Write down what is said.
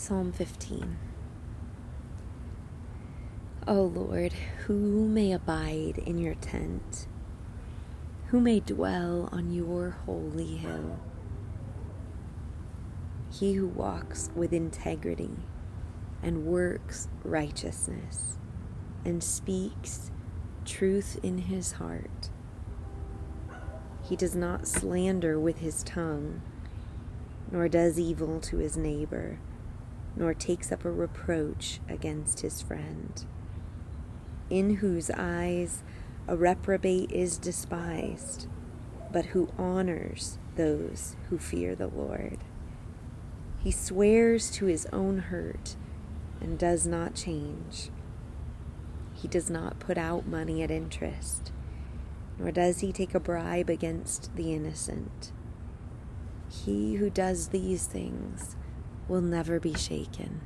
Psalm 15. O Lord, who may abide in your tent? Who may dwell on your holy hill? He who walks with integrity and works righteousness and speaks truth in his heart. He does not slander with his tongue, nor does evil to his neighbor, nor takes up a reproach against his friend in whose eyes a reprobate is despised, but who honors those who fear the Lord. He swears to his own hurt and does not change. He does not put out money at interest, nor does he take a bribe against the innocent. He who does these things will never be shaken.